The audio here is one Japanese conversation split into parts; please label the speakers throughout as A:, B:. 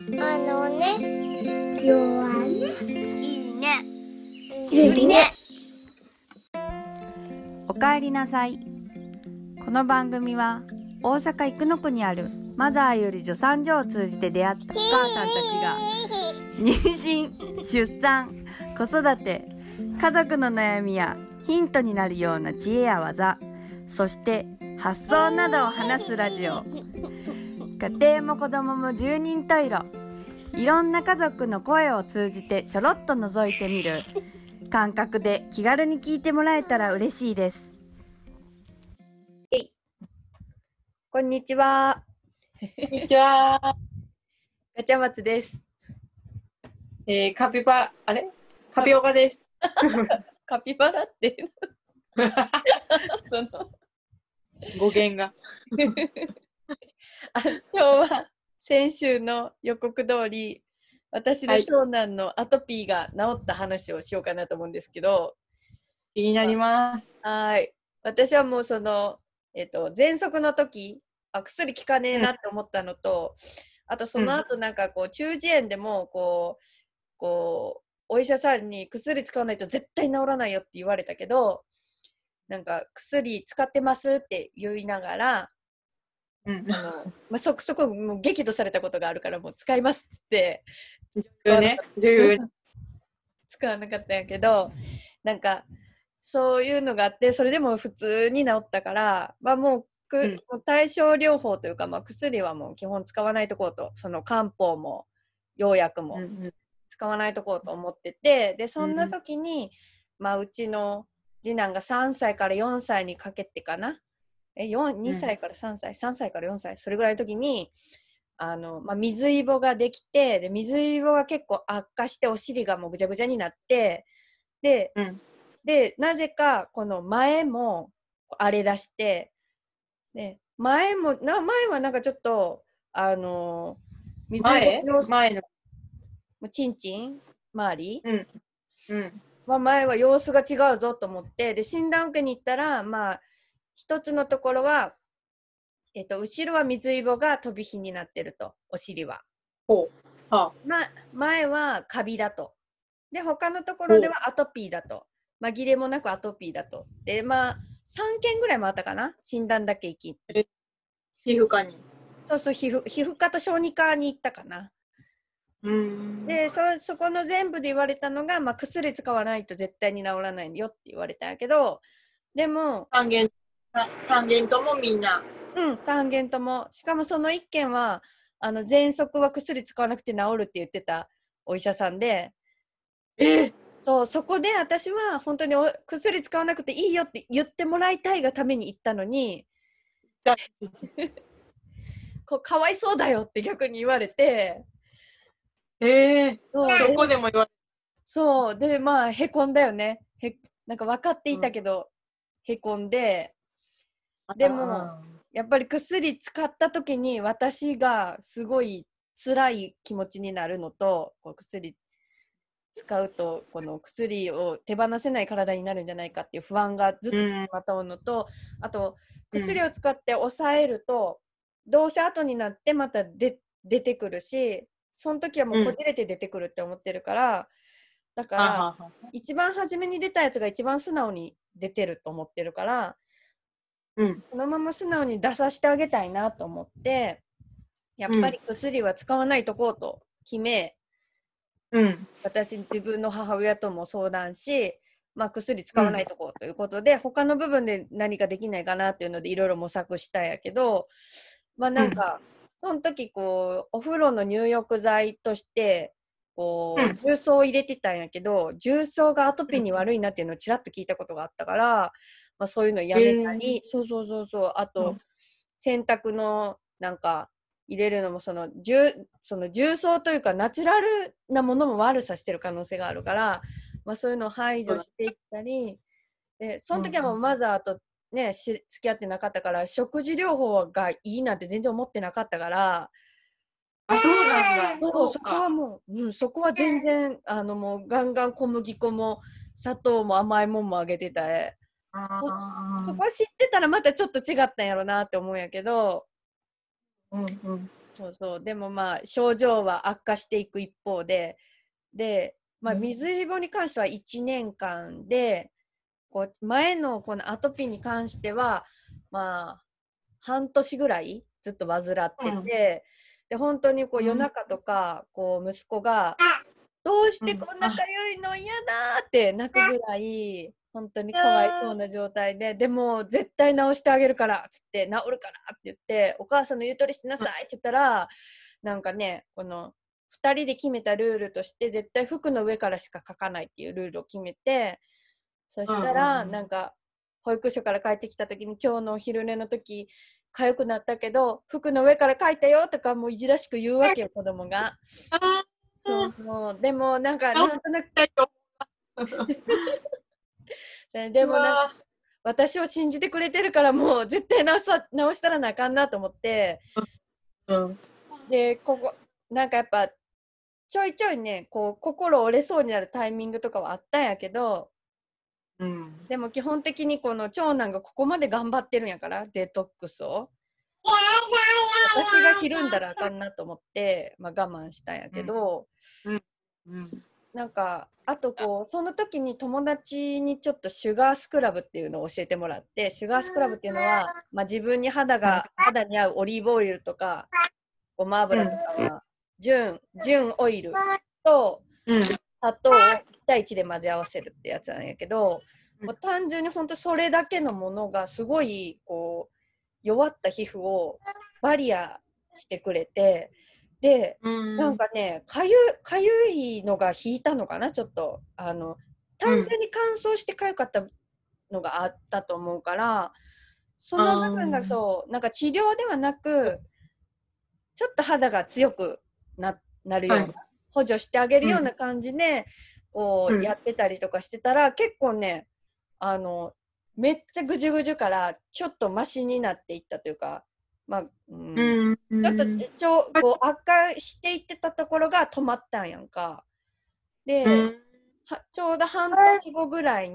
A: あのね、弱ね。
B: いいね。
A: ゆりね。
C: おかえりなさいこの番組は大阪生野区にあるマザーより助産所を通じて出会ったお母さんたちが妊娠出産子育て家族の悩みやヒントになるような知恵や技そして発想などを話すラジオ家庭も子供も十人十色いろんな家族の声を通じてちょろっと覗いてみる感覚で気軽に聞いてもらえたら嬉しいです。こんにちは、
D: こんにちは。
C: ガチャマツです。
D: えー、カピバ、あれ？カピオカです。
C: カピバラって その
D: 語源が。
C: あ今日は先週の予告通り私の
D: はい。
C: 長男のアトピーが治った話をしようかなと思うんですけど、
D: 気になります。
C: はい。私はもうその、えっと喘息の時あ薬効かねえなって思ったのと、あとその後なんかこう中耳炎でもこうこうお医者さんに薬使わないと絶対治らないよって言われたけどなんか薬使ってますって言いながら
D: うん。
C: あの、まあ、そこそこもう激怒されたことがあるからもう使いますって。
D: 重要ね。重要ね。
C: 使わなかったんやけどなんかそういうのがあってそれでも普通に治ったから、まあ、もうく、
D: うん。
C: もう対症療法というか、まあ、薬はもう基本使わないとこうと。その漢方も用薬も
D: うん。
C: 使わないとこうと思っててでそんな時に、まあ、うちの次男が3歳から4歳にかけてかなえ4 2歳から3歳、3歳から4歳それぐらいの時にあの、まあ、水イボができてで水イボが結構悪化してお尻がもうぐちゃぐちゃになってで
D: うん。
C: でなぜかこの前も荒れ出してで前もな前はなんかちょっとあの水
D: 前？前の。
C: もうチンチン周り、
D: うん。うん。
C: まあ、前は様子が違うぞと思ってで診断受けに行ったらまあ一つのところは、えと、後ろは水色が飛び火になってると、お尻は。
D: あ
C: ま、前はカビだと。で、他のところではアトピーだと。紛れもなくアトピーだと。で、まあ、3件ぐらいもあったかな、診断だけ行き。
D: 皮膚科に。
C: そうそう、皮膚皮膚科と小児科に行ったかな。
D: うん
C: でそそこの全部で言われたのが、まあ、薬使わないと絶対に治らないよって言われたんやけどでも
D: 還元3軒ともみんな。
C: うん、軒とも。しかもその1軒は、あの、喘息は薬使わなくて治るって言ってたお医者さんで。
D: え
C: そう、そこで私は本当にお薬使わなくていいよって言ってもらいたいがために行ったのに、こうかわいそうだよって逆に言われて。
D: えー、
C: そう。
D: どこでも言われ
C: そう。でまあへこんだよね。へなんか分かっていたけど、うん、へこんで。でもやっぱり薬使った時に私がすごい辛い気持ちになるのとこう薬使うとこの薬を手放せない体になるんじゃないかっていう不安がずっとまたうのと、あと
D: うん
C: 薬を使って抑えると、どうせ後になってまたで出てくるしその時はもうこじれて出てくるって思ってるから、だから一番初めに出たやつが一番素直に出てると思ってるから
D: うん。
C: そのまま素直に出させてあげたいなと思ってやっぱり薬は使わないとこうと決め、
D: うん。
C: 私自分の母親とも相談し、まあ、薬使わないとこうということで、他の部分で何かできないかなっていうのでいろいろ模索したんやけどまあなんか、その時こうお風呂の入浴剤としてこ
D: うん
C: う重曹を入れてたんやけど重曹がアトピーに悪いなっていうのをちらっと聞いたことがあったから、まあ、そういうのやめたり、そうそうそうそうあと、
D: うん。
C: 洗濯のなんか入れるのもその重その重曹というかナチュラルなものも悪さしてる可能性があるから、まあ、そういうのを排除していったりでその時はもうマザーとねし付き合ってなかったから食事療法がいいなんて全然思ってなかったから。
D: あ、そうなんだ。
C: そう
D: そ
C: こは
D: か。
C: もう、うん、そこは全然あのもうガンガン小麦粉も砂糖も甘いもんもあげてた
D: あ
C: そこは知ってたらまたちょっと違ったんやろなって思うんやけど。
D: ーうんうん。
C: そうそう。でもまあ症状は悪化していく一方で。で、まあ、
D: うん。
C: 水イボに関しては1年間でこう前のこのアトピーに関してはまあ半年ぐらいずっと患ってて、
D: うん。
C: で本当にこう
D: うん。
C: 夜中とかこう息子が「どうしてこんなかゆいの嫌だ!」って泣くぐらい本当にかわいそうな状態ででも絶対治してあげるからっつって治るからって言ってお母さんの言う通りしてなさいって言ったらなんかねこの2人で決めたルールとして絶対服の上からしか書かないっていうルールを決めてそしたら
D: うん
C: なんか保育所から帰ってきた時に今日のお昼寝の時痒くなったけど服の上から書いたよとかもういじらしく言うわけよ子供が。
D: あ
C: そうそう。でもなんか
D: あ
C: なんとなく。ででもな私を信じてくれてるからもう絶対直さ直したらなあかんなと思って。
D: うん。
C: でここなんかやっぱちょいちょいねこう心折れそうになるタイミングとかはあったんやけど
D: うん。
C: でも基本的にこの長男がここまで頑張ってるんやからデトックスを。私がひるんだらあかんなと思って、まあ、我慢したんやけど、
D: うん。
C: なんかあとこうその時に友達にちょっとシュガースクラブっていうのを教えてもらってシュガースクラブっていうのは、まあ、自分に肌が肌に合うオリーブオイルとかごま油とかは純純オイルと
D: うん。
C: 砂糖を1対1で混ぜ合わせるってやつなんやけど、
D: うん。
C: もう単純に本当それだけのものがすごいこう弱った皮膚をバリアしてくれてで
D: うん。
C: なんかねかゆかゆいのが引いたのかなちょっと。あの単純に乾燥してかゆかったのがあったと思うからその部分がそうなんか治療ではなくちょっと肌が強くななるような、
D: はい。
C: 補助してあげるような感じで、こ
D: う
C: うん。やってたりとかしてたら、結構ねあのめっちゃぐじゅぐじゅからちょっとマシになっていったというかまあ、うん
D: うん。
C: ちょっとちょこう悪化していってたところが止まったんやんか。で、ちょうど半年後ぐらいに、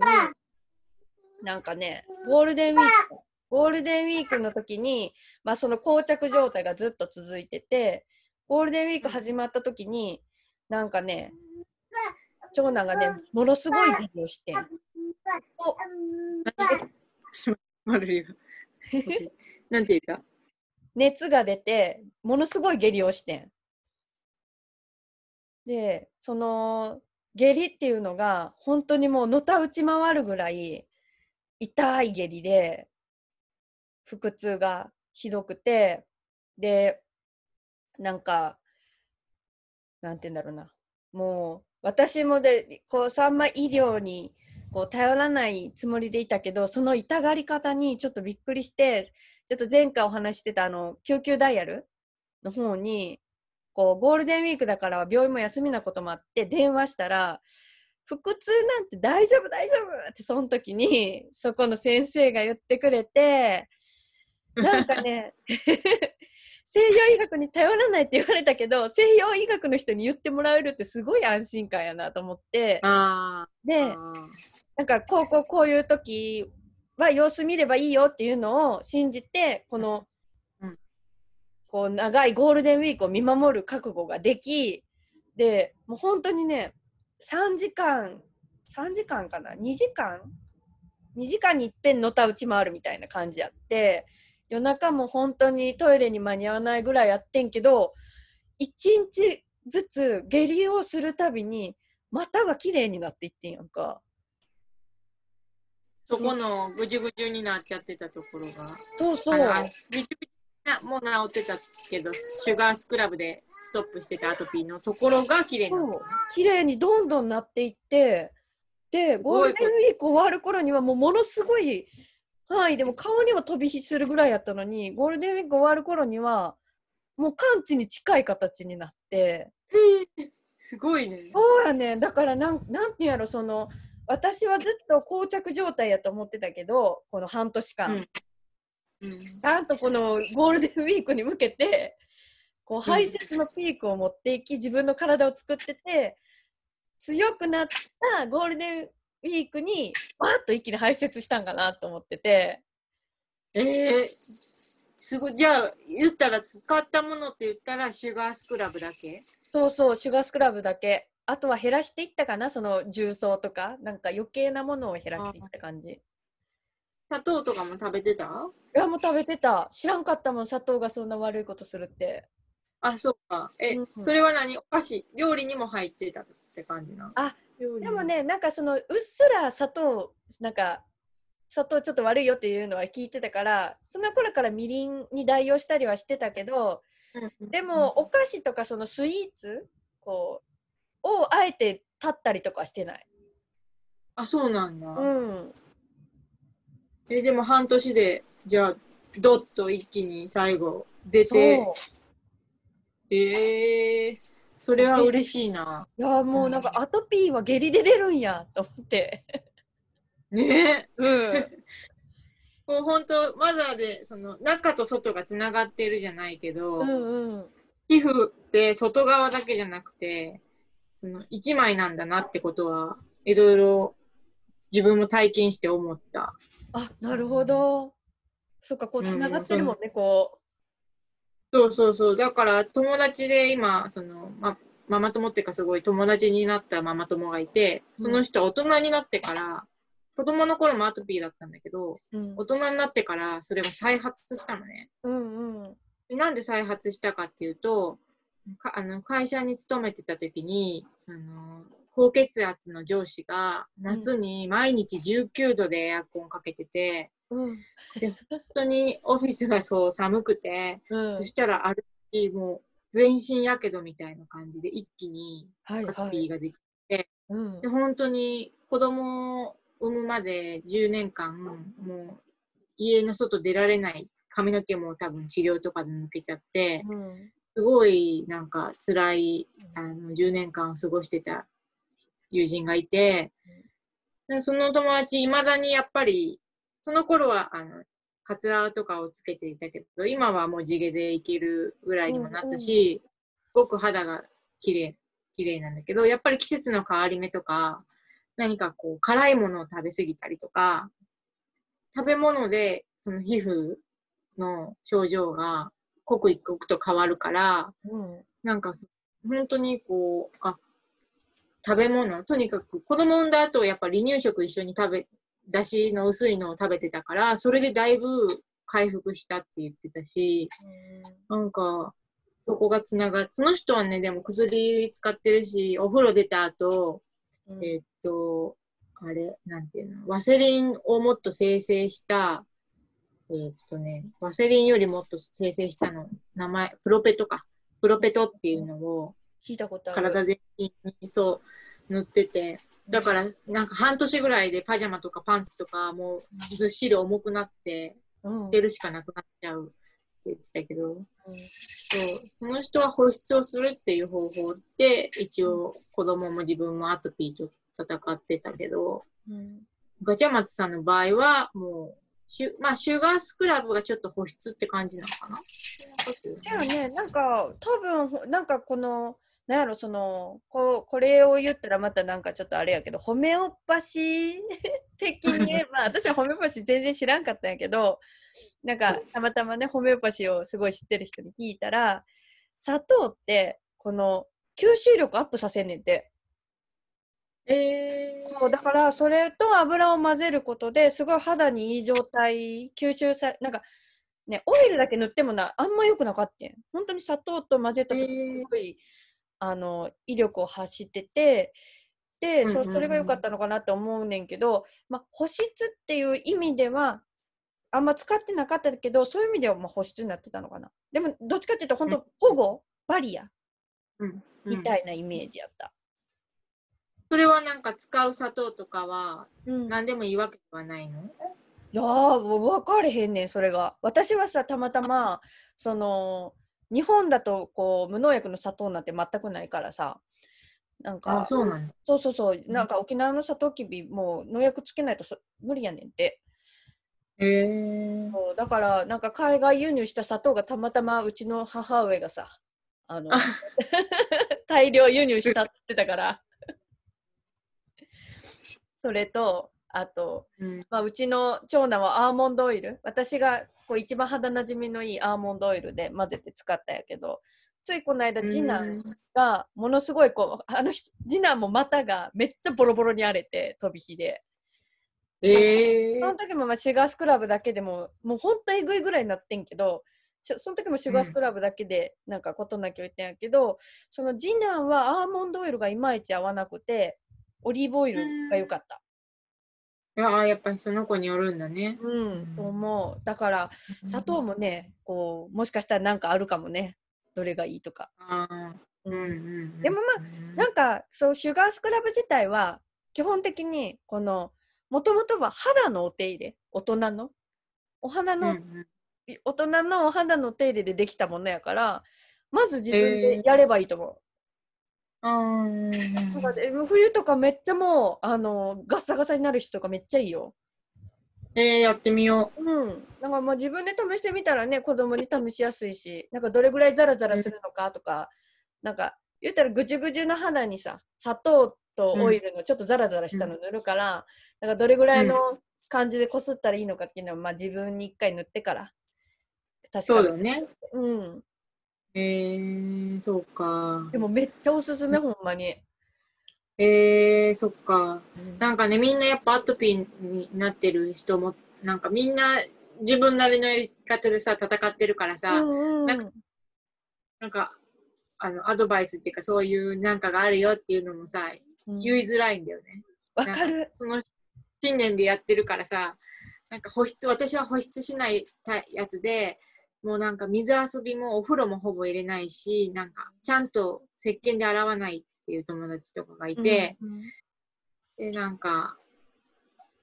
C: なんかね、ゴールデンウィーク、ゴールデンウィークの時に、まあその膠着状態がずっと続いてて、ゴールデンウィーク始まった時に、なんかね、長男がね、ものすごいビデオしてん。
D: なんていうか？
C: 熱が出て、ものすごい下痢をしてん。で、その下痢っていうのが、本当にもうのたうち回るぐらい痛い下痢で、腹痛がひどくて、で、なんか、なんて言うんだろうな。もう、私もで、こう、さんま医療に、こう、頼らないつもりでいたけど、その痛がり方にちょっとびっくりして、ちょっと前回お話ししてたあの救急ダイヤルの方にこうゴールデンウィークだから病院も休みなこともあって電話したら腹痛なんて大丈夫大丈夫！ってその時にそこの先生が言ってくれてなんかね 西洋医学に頼らないって言われたけど西洋医学の人に言ってもらえるってすごい安心感やなと思って。
D: あ
C: で
D: あ。
C: なんかこうこうこういう時は様子見ればいいよっていうのを信じてこの、
D: うん。
C: こう長いゴールデンウィークを見守る覚悟ができでもう本当にね3時間3時間かな？2時間？2時間にいっぺんのたうち回るみたいな感じやって夜中も本当にトイレに間に合わないぐらいやってんけど1日ずつ下痢をするたびに股が綺麗になっていってんやんか。
D: そこのぐじゅぐじゅになっちゃってたところが。
C: そうそう。
D: ぐじゅぐじゅなもう治ってたけど、シュガースクラブでストップしてたアトピーのところが綺麗なの。
C: そう綺麗にどんどんなっていってでゴールデンウィーク終わる頃にはもうものすごい範囲でも顔にも飛び火するぐらいやったのにゴールデンウィーク終わる頃にはもう完治に近い形になって
D: すごいね。
C: そうやねだからなんなんていうんやろその私はずっと膠着状態やと思ってたけどこの半年間、
D: うん。うん
C: ちゃんとこのゴールデンウィークに向けてこう排泄のピークを持っていき自分の体を作ってて強くなったゴールデンウィークにわーっと一気に排泄したんかなと思ってて。
D: えー、すごい、じゃあ、言ったら使ったものって言ったら、シュガースクラブだけ？
C: そうそう、シュガースクラブだけ。あとは減らしていったかな、その重曹とか、なんか余計なものを減らしていった感じ。い
D: 砂糖とかも食べてた？
C: や、もう食べてた。知らんかったもん、砂糖がそんな悪いことするって。
D: あ、そうか。え、
C: うん
D: それは何？お菓子、料理にも入ってたって感じな。
C: あ、
D: 料理
C: でもね、なんかその、うっすら砂糖、なんか、砂糖ちょっと悪いよっていうのは聞いてたから、その頃からみりんに代用したりはしてたけど、
D: うん
C: でも、お菓子とかそのスイーツこうをあえて立ったりとかはしてない。
D: あ、そうなんだ。
C: うん。
D: え、でも半年で、じゃあ、ドッと一気に最後出て、
C: そう。
D: えー、それは嬉しいな。
C: いやもうなんかアトピーは下痢で出るんやと思って。
D: ね
C: うん。
D: もう本当マザーで、その、中と外がつながってるじゃないけど、
C: うんうん。
D: 皮膚って外側だけじゃなくて、その一枚なんだなってことは、いろいろ自分も体験して思った。
C: あ、なるほど。そっか、こうつながってるもんね、こ
D: そうそうそう。だから友達で今、その、ま、ママ友っていうかすごい友達になったママ友がいて、その人は大人になってから、子供の頃もアトピーだったんだけど、
C: う。うん
D: 大人になってからそれが再発したのね。
C: うんうん。
D: でなんで再発したかっていうと、かあの会社に勤めてた時に、その高血圧の上司が夏に毎日19度でエアコンかけてて、
C: うん。
D: 本当にオフィスがそう寒くて、
C: うん。
D: そしたらある日もう全身やけどみたいな感じで一気に
C: はい
D: アト
C: はい。
D: ピーができ
C: うん
D: て、本当に子供を産むまで10年間もう家の外出られない髪の毛も多分治療とかで抜けちゃって
C: うん。
D: すごいなんか辛いあの10年間を過ごしてた友人がいてでその友達いまだにやっぱりその頃はあのカツラとかをつけていたけど今はもう地毛でいけるぐらいにもなったし、すごく肌が綺麗綺麗なんだけどやっぱり季節の変わり目とか何かこう辛いものを食べ過ぎたりとか食べ物でその皮膚の症状が刻一刻と変わるから
C: うん。
D: なんかそ本当にこうあ食べ物とにかく子供産んだ後やっぱ離乳食一緒に食べだしの薄いのを食べてたからそれでだいぶ回復したって言ってたしなんかそこがつながっその人はねでも薬使ってるしお風呂出た後
C: うん
D: えーっとあれなんていうのワセリンをもっと生成したえーっとねワセリンよりもっと生成したの名前プロペトか。プロペトっていうのを
C: 聞いたことある。
D: 体全身にそう塗っててだからなんか半年ぐらいでパジャマとかパンツとかもうずっしり重くなって
C: うん、
D: 捨てるしかなくなっちゃうって言ってたけど、
C: うん。
D: そうその人は保湿をするっていう方法で一応子供も自分もアトピーと戦ってたけど。
C: うん。
D: ガチャマツさんの場合はもうシュ,、まあ、シュガースクラブがちょっと保湿って感じなのかな？
C: だよね、なんか多分ほなんかこのなんやろそのこうこれを言ったらまたなんかちょっとあれやけどホメオパシー的に言えば 私はホメオパシー全然知らんかったんやけどなんかたまたまねホメオパシーをすごい知ってる人に聞いたら砂糖ってこの吸収力アップさせんねんて
D: え
C: そうだからそれと油を混ぜることですごい肌にいい状態吸収さなんかねオイルだけ塗ってもなあんま良くなかったん。本当に砂糖と混ぜた時すごい、あの威力を発しててで、
D: うんうんうん。
C: そそれが良かったのかなって思うねんけど、まあ、保湿っていう意味ではあんま使ってなかったけどそういう意味ではまあ保湿になってたのかな。でもどっちかっていうと本当保護バリア
D: うん。
C: みたいなイメージやった、
D: それはなんか使う砂糖とかは
C: うん。
D: 何でもいいわけではないの、
C: いやー分かれへんねんそれが。私はさたまたまその日本だとこう無農薬の砂糖なんて全くないからさ。なんか
D: あそうなんだ。
C: そうそうそう。なんか沖縄のサトウキビもう農薬つけないとそ無理やねんって。
D: へえ
C: そうだからなんか海外輸入した砂糖がたまたまうちの母上がさあの 大量輸入したって言ってたからそれとあと、
D: うん。
C: まあ、うちの長男はアーモンドオイル。私がこう一番肌なじみのいいアーモンドオイルで混ぜて使ったんやけどついこの間次男がものすごいこうあの人次男も股がめっちゃボロボロに荒れて飛び火で。
D: ええ
C: その時もまあシュガースクラブだけでももうほんとえぐいぐらいになってんけどしその時もシュガースクラブだけでなんか事なきを言ってんやけど、その次男はアーモンドオイルがいまいち合わなくてオリーブオイルが良かった。
D: ああ、やっぱりその子によるんだね。
C: うん、と思う。だから砂糖もねこうもしかしたらなんかあるかもねどれがいいとか。
D: ああ、
C: う
D: うんんうん。
C: でもま
D: あ
C: なんかそうシュガースクラブ自体は基本的にこのもともとは肌のお手入れ大人のお花の、大人のお肌の手入れでできたものやからまず自分でやればいいと思う。
D: あー
C: そうだ。ね冬とかめっちゃもうあのガッサガサになる人とかめっちゃいいよ。
D: えー、やってみよ
C: う。ん、だからまあ自分で試してみたらね子供に試しやすいしなんかどれぐらいザラザラするのかとか、なんか言ったらぐじゅぐじゅな肌にさ砂糖とオイルのちょっとザラザラしたの塗るから、なんかどれぐらいの感じでこすったらいいのかっていうのは、まあ、自分に一回塗ってから。
D: う。
C: 確
D: そう
C: か
D: だね。
C: うん、
D: えー、そうか。
C: でもめっちゃおすすめほんまに。
D: えー、そっか。
C: うん
D: なんかね、みんなやっぱアトピーになってる人も、なんかみんな自分なりのやり方でさ、戦ってるからさ、
C: うんうん
D: なんなんか、あの、アドバイスっていうか、そういうなんかがあるよっていうのもさ、
C: うん
D: 言いづらいんだよね。
C: わかる。
D: その信念でやってるからさ、なんか保湿、私は保湿しないたやつで、もうなんか水遊びもお風呂もほぼ入れないし、なんかちゃんと石鹸で洗わないっていう友達とかがいて、
C: うん
D: で、なんか、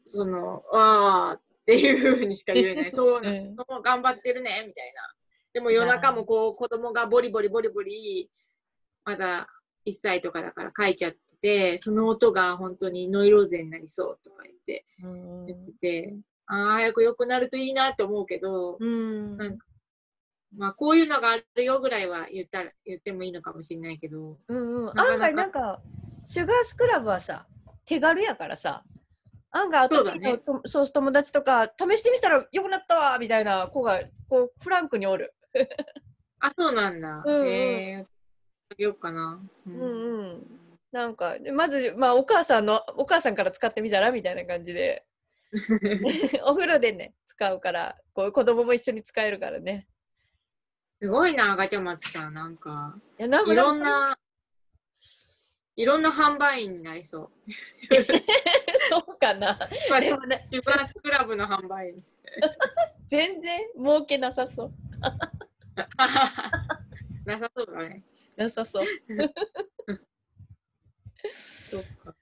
D: その、わーっていう風にしか言えない。そうな
C: うん。
D: の、頑張ってるね、みたいな。でも夜中もこう子供がボリボリボリボリ、まだ1歳とかだから書いちゃってて、その音が本当にノイローゼになりそうとか言って、
C: うん
D: 言ってて、ああ、早く良くなるといいなって思うけど、
C: うん。
D: なんかまあこういうのがあるよぐらいは言ったら、言ってもいいのかもしれないけど、
C: うんうん、案外なんかシュガースクラブはさ手軽やからさ案外後で
D: そうだね
C: とそう友達とか試してみたらよくなったわみたいな子がこうフランクにおる。
D: あ、そうなんだ。
C: うんうん
D: えー、あげようかな。う
C: うんうんなんかまずまあお母さんのお母さんから使ってみたらみたいな感じで お風呂でね使うからこう子供も一緒に使えるからね。
D: すごいな、ガチャマツさん。なんか、
C: いやなんか
D: いろんな、いろんな販売員になりそう。
C: そうかな。
D: まあシュ
C: でもね
D: ガースクラブの販売員。
C: 全然儲けなさそう。
D: なさそうだね。
C: なさそう。
D: そっか。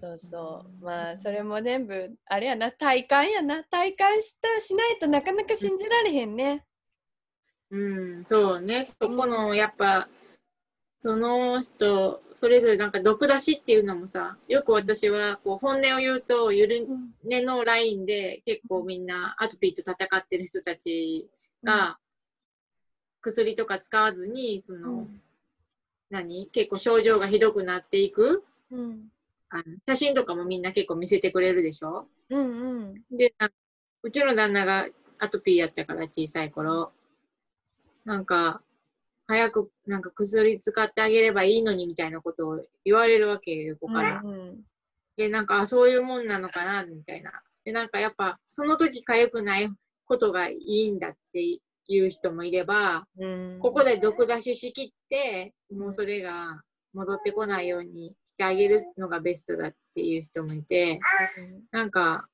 C: そうそう。まあ、それも全部、あれやな、体感やな。体感した、しないとなかなか信じられへんね。
D: うん、そうね。そこの、やっぱ、その人、それぞれなんか毒出しっていうのもさ、よく私はこう本音を言うと、ゆる根のラインで結構みんなアトピーと戦ってる人たちが、薬とか使わずに、その、何？結構症状がひどくなっていく
C: うん。
D: あの写真とかもみんな結構見せてくれるでしょ？
C: うんうん。
D: で、うちの旦那がアトピーやったから小さい頃、なんか、早くなんか薬使ってあげればいいのにみたいなことを言われるわけよ、横から。
C: うん
D: で、なんか、あそういうもんなのかな、みたいな。で、なんかやっぱ、その時痒くないことがいいんだっていう人もいれば、
C: うん。
D: ここで毒出ししきって、もうそれが戻ってこないようにしてあげるのがベストだっていう人もいて、なんか、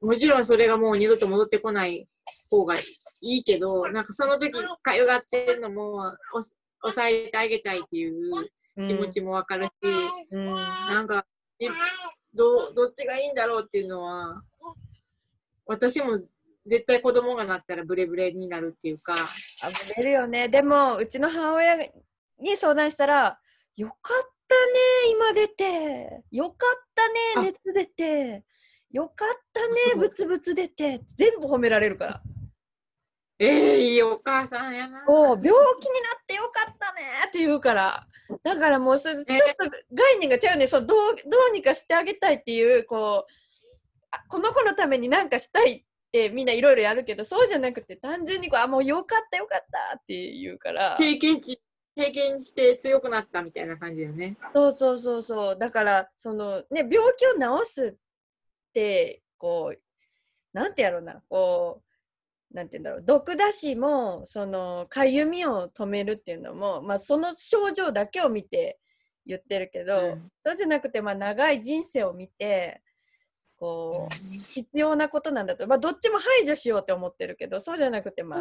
D: もちろんそれがもう二度と戻ってこない方がいいけど、なんかその時かゆがってるのもお抑えてあげたいっていう気持ちもわかるし、
C: うん。うん。
D: なんかじど、どっちがいいんだろうっていうのは、私も絶対子供がなったらブレブレになるっていうか、
C: あ、出るよね。でも、うちの母親に相談したら、よかったね、今出て。よかったね、熱出て。よかったね、ブツブツ出て。全部褒められるから。
D: ええいいお母さんやな。
C: お病気になってよかったねって言うから。だからもうそちょっと概念が違うねそうどうどうにかしてあげたいっていうこうあこの子のために何かしたいってみんないろいろやるけどそうじゃなくて単純にこうあもうよかったよかったって言うから
D: 経験値、経験して強くなったみたいな感じだよね。
C: そうそうそうそうだからそのね病気を治すってこうなんてやろうなこうなんて言うんだろう毒出しもそのかゆみを止めるっていうのも、まあ、その症状だけを見て言ってるけど、
D: うん
C: そうじゃなくて、まあ、長い人生を見てこう必要なことなんだと、まあ、どっちも排除しようって思ってるけどそうじゃなくて、まあ、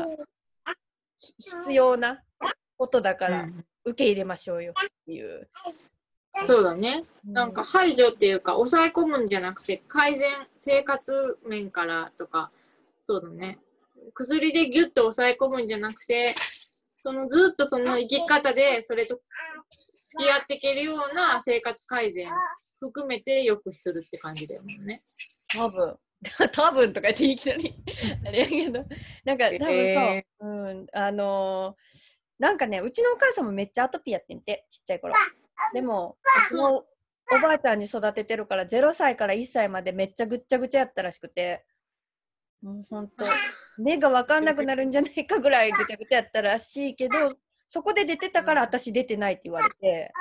C: ひ必要なことだから
D: うん
C: 受け入れましょうよっていう。
D: そうだね。なんか排除っていうか、抑え込むんじゃなくて、改善、生活面からとか、そうだね。薬でギュッと抑え込むんじゃなくて、そのずっとその生き方で、それと付き合っていけるような生活改善含めてよくするって感じだよね。
C: 多分。多分とか言っていきなり。あれやけどなんか多分そう、
D: へ
C: うん。あのーなんかねうちのお母さんもめっちゃアトピーやってんてちっちゃい頃。でもう。ちのおばあちゃんに育ててるから0歳から1歳までめっちゃぐっちゃぐちゃやったらしくてもうほんと目が分かんなくなるんじゃないかぐらいぐちゃぐちゃやったらしいけどそこで出てたから私出てないって言われて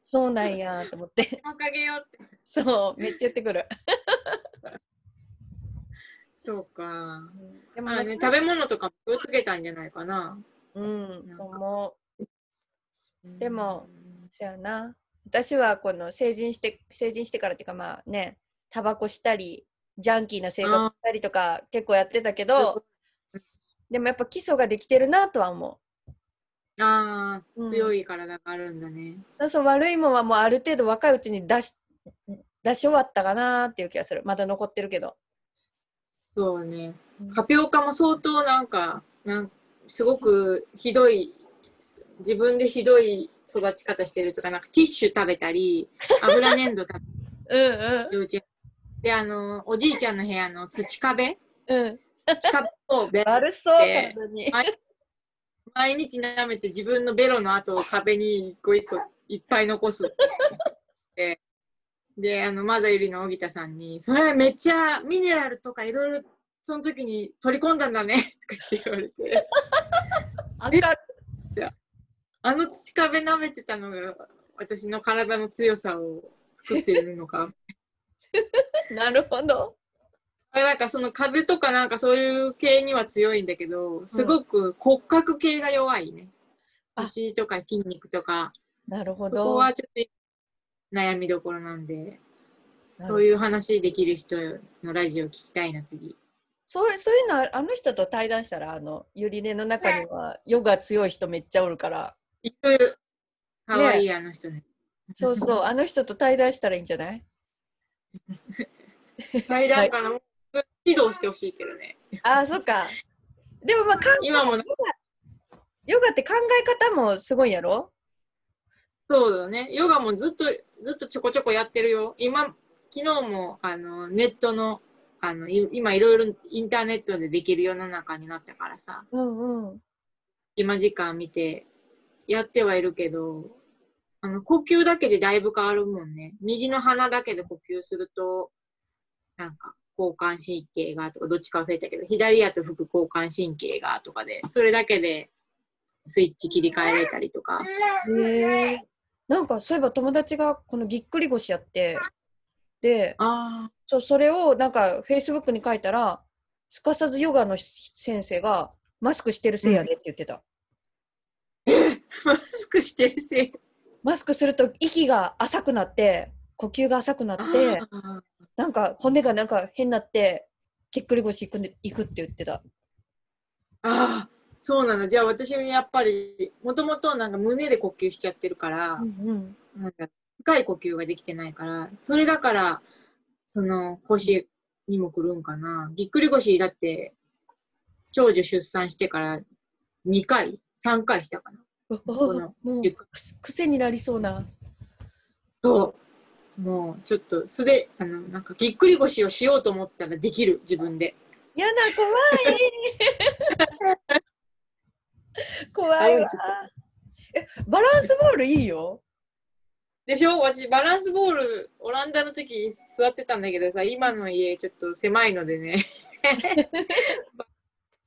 C: そうなんやと思って
D: おかげよって。
C: そうめっちゃ言ってくる
D: そうか。
C: で
D: まあね、食べ物とかも気をつけたんじゃないかな。
C: うん
D: なんか
C: 思うでもそやな私はこの成人して成人してからっていうかまあねタバコしたりジャンキーな生活したりとか結構やってたけどでもやっぱ基礎ができてるなとは思
D: ああ、
C: うん
D: 強い体があるんだね。
C: うそうそう悪いもんはもうある程度若いうちに出し出し終わったかなっていう気がする。まだ残ってるけど。
D: そうね。
C: うん。
D: 発表家も相当なんか、なんすごくひどい、自分でひどい育ち方してるとか、なんかティッシュ食べたり、油粘土食べ
C: うんうん。
D: 幼稚園で、あの、おじいちゃんの部屋の土壁？
C: うん。
D: 土壁をベ
C: 悪そう
D: で
C: 体に。
D: 毎日舐めて自分のベロの跡を壁に一個一個いっぱい残すって。で、あの、マザユリの荻田さんに、それめっちゃミネラルとかいろいろその時に取り込んだんだねとかって言われて、
C: あか
D: あの土壁舐めてたのが私の体の強さを作っているのか？
C: なるほど。
D: なんかその壁とかなんかそういう系には強いんだけど、すごく骨格系が弱いね。
C: あ。
D: 腰とか筋肉とか、
C: なるほ
D: そこ
C: ど
D: はちょっと悩みどころなんで、そういう話できる人のラジオ聞きたいな、次。
C: そうそういうのはあの人と対談したらあのゆりねの中にはヨガ強い人めっちゃおるから。
D: いろいろ、かわいい、あの人ね。
C: そうそう。あの人と対談したらいいんじゃない？
D: 最談からもう指導してほしいけどね。
C: あーそっかでもまあ
D: 今もな
C: ヨガって考え方もすごいんやろ？
D: そうだね。ヨガもずっと、ずっとちょこちょこやってるよ。今、昨日も、あの、ネットの、あの、い今いろいろインターネットでできる世の中になったからさ、
C: うんうん
D: 今時間見てやってはいるけど、あの、呼吸だけでだいぶ変わるもんね。右の鼻だけで呼吸すると、なんか、交感神経がとか、どっちか忘れたけど、左やと副交感神経がとかで、それだけでスイッチ切り替えれたりとか。
C: へえなんかそういえば友達がこのぎっくり腰やってで
D: あ
C: そうそれをなんかフェイスブックに書いたらすかさずヨガの先生がマスクしてるせいやでって言ってた、
D: あ、マスクしてるせい。
C: マスクすると息が浅くなって呼吸が浅くなってなんか骨がなんか変になってぎっくり腰行くんで行くって言ってた
D: あー、そうなの。じゃあ私もやっぱり、もともとなんか胸で呼吸しちゃってるから、
C: うん
D: なんか深い呼吸ができてないから、それだから、その腰にも来るんかな。ぎっくり腰だって、長女出産してから2回、3回したかな。
C: もう癖になりそうな
D: そう。もうちょっと素で、あの、なんかぎっくり腰をしようと思ったらできる、自分で。
C: やだ怖い 怖いわバランスボールいいよ。
D: でしょ？私、バランスボール、オランダの時座ってたんだけどさ、今の家ちょっと狭いのでね。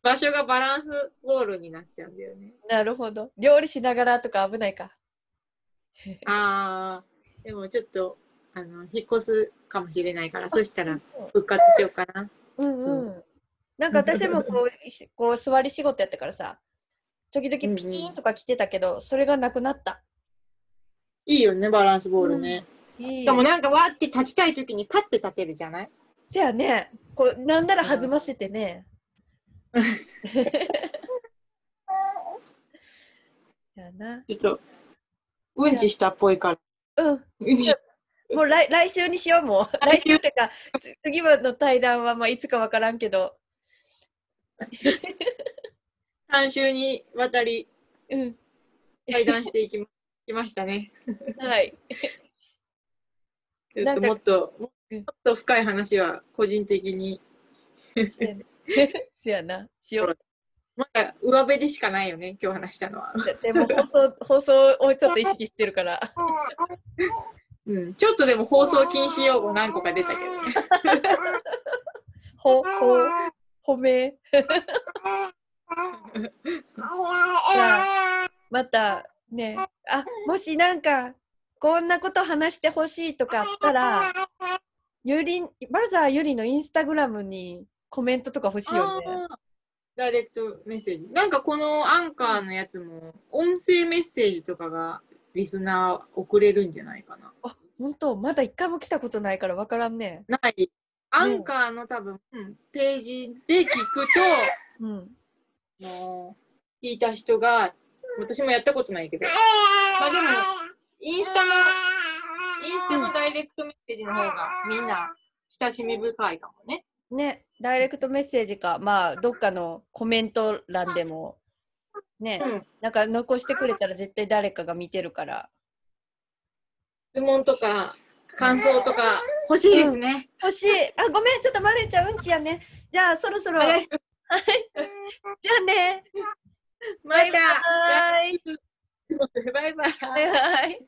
D: 場所がバランスボールになっちゃうんだよね。
C: なるほど。料理しながらとか危ないか。
D: ああ、でもちょっと、あの、引っ越すかもしれないから、そしたら復活しようかな。
C: うんうん。なんか私でもこうしこう座り仕事やったからさ、時々ピキーンとか来てたけど、それがなくなった。
D: いいよね、バランスボールね。
C: いい
D: でもなんかわーって立ちたい時にパッて立てるじゃない？
C: せやね、こうなんなら弾ませてね。やな。
D: ちょっと、うんちしたっぽいから。
C: うん。もう来来週にしようもう。来週ってか、つ次の対談はまあいつかわからんけど。
D: 3週にわたり
C: うん。
D: 対談していき まきましたね。
C: はい。
D: ちょっともっと、も
C: うん
D: っと深い話は個人的に、
C: せやな。しよう。
D: まだ上辺でしかないよね、今日話したのは。
C: でも放送 放送をちょっと意識してるから。
D: うん、ちょっとでも放送禁止用語何個か出たけどね。
C: ほ、ほ、褒め。またね、あ、もしなんか、こんなこと話してほしいとかあったら、ゆり、マザーゆりのインスタグラムにコメントとか欲しいよね。
D: ダイレクトメッセージ。なんかこのアンカーのやつも、音声メッセージとかがリスナー送れるんじゃないかな。
C: あ、本当？まだ一回も来たことないからわからんね。
D: ない。アンカーの多分、うんページで聞く
C: うん。
D: と、もう聞いた人が、私もやったことないけど、まあでも、インスタの、インスタのダイレクトメッセージの方がみんな親しみ深いかもね。
C: ね、ダイレクトメッセージか、まあ、どっかのコメント欄でも、ね、
D: うん
C: なんか残してくれたら絶対誰かが見てるから。
D: 質問とか、感想とか欲しいですね。
C: 欲しい。あ、ごめん、ちょっとマレンちゃん、うんちやね。じゃあ、そろそろ、
D: はい
C: じゃあ
D: また
C: ね。バイバイ。
D: バイバイ。
C: バイバイ。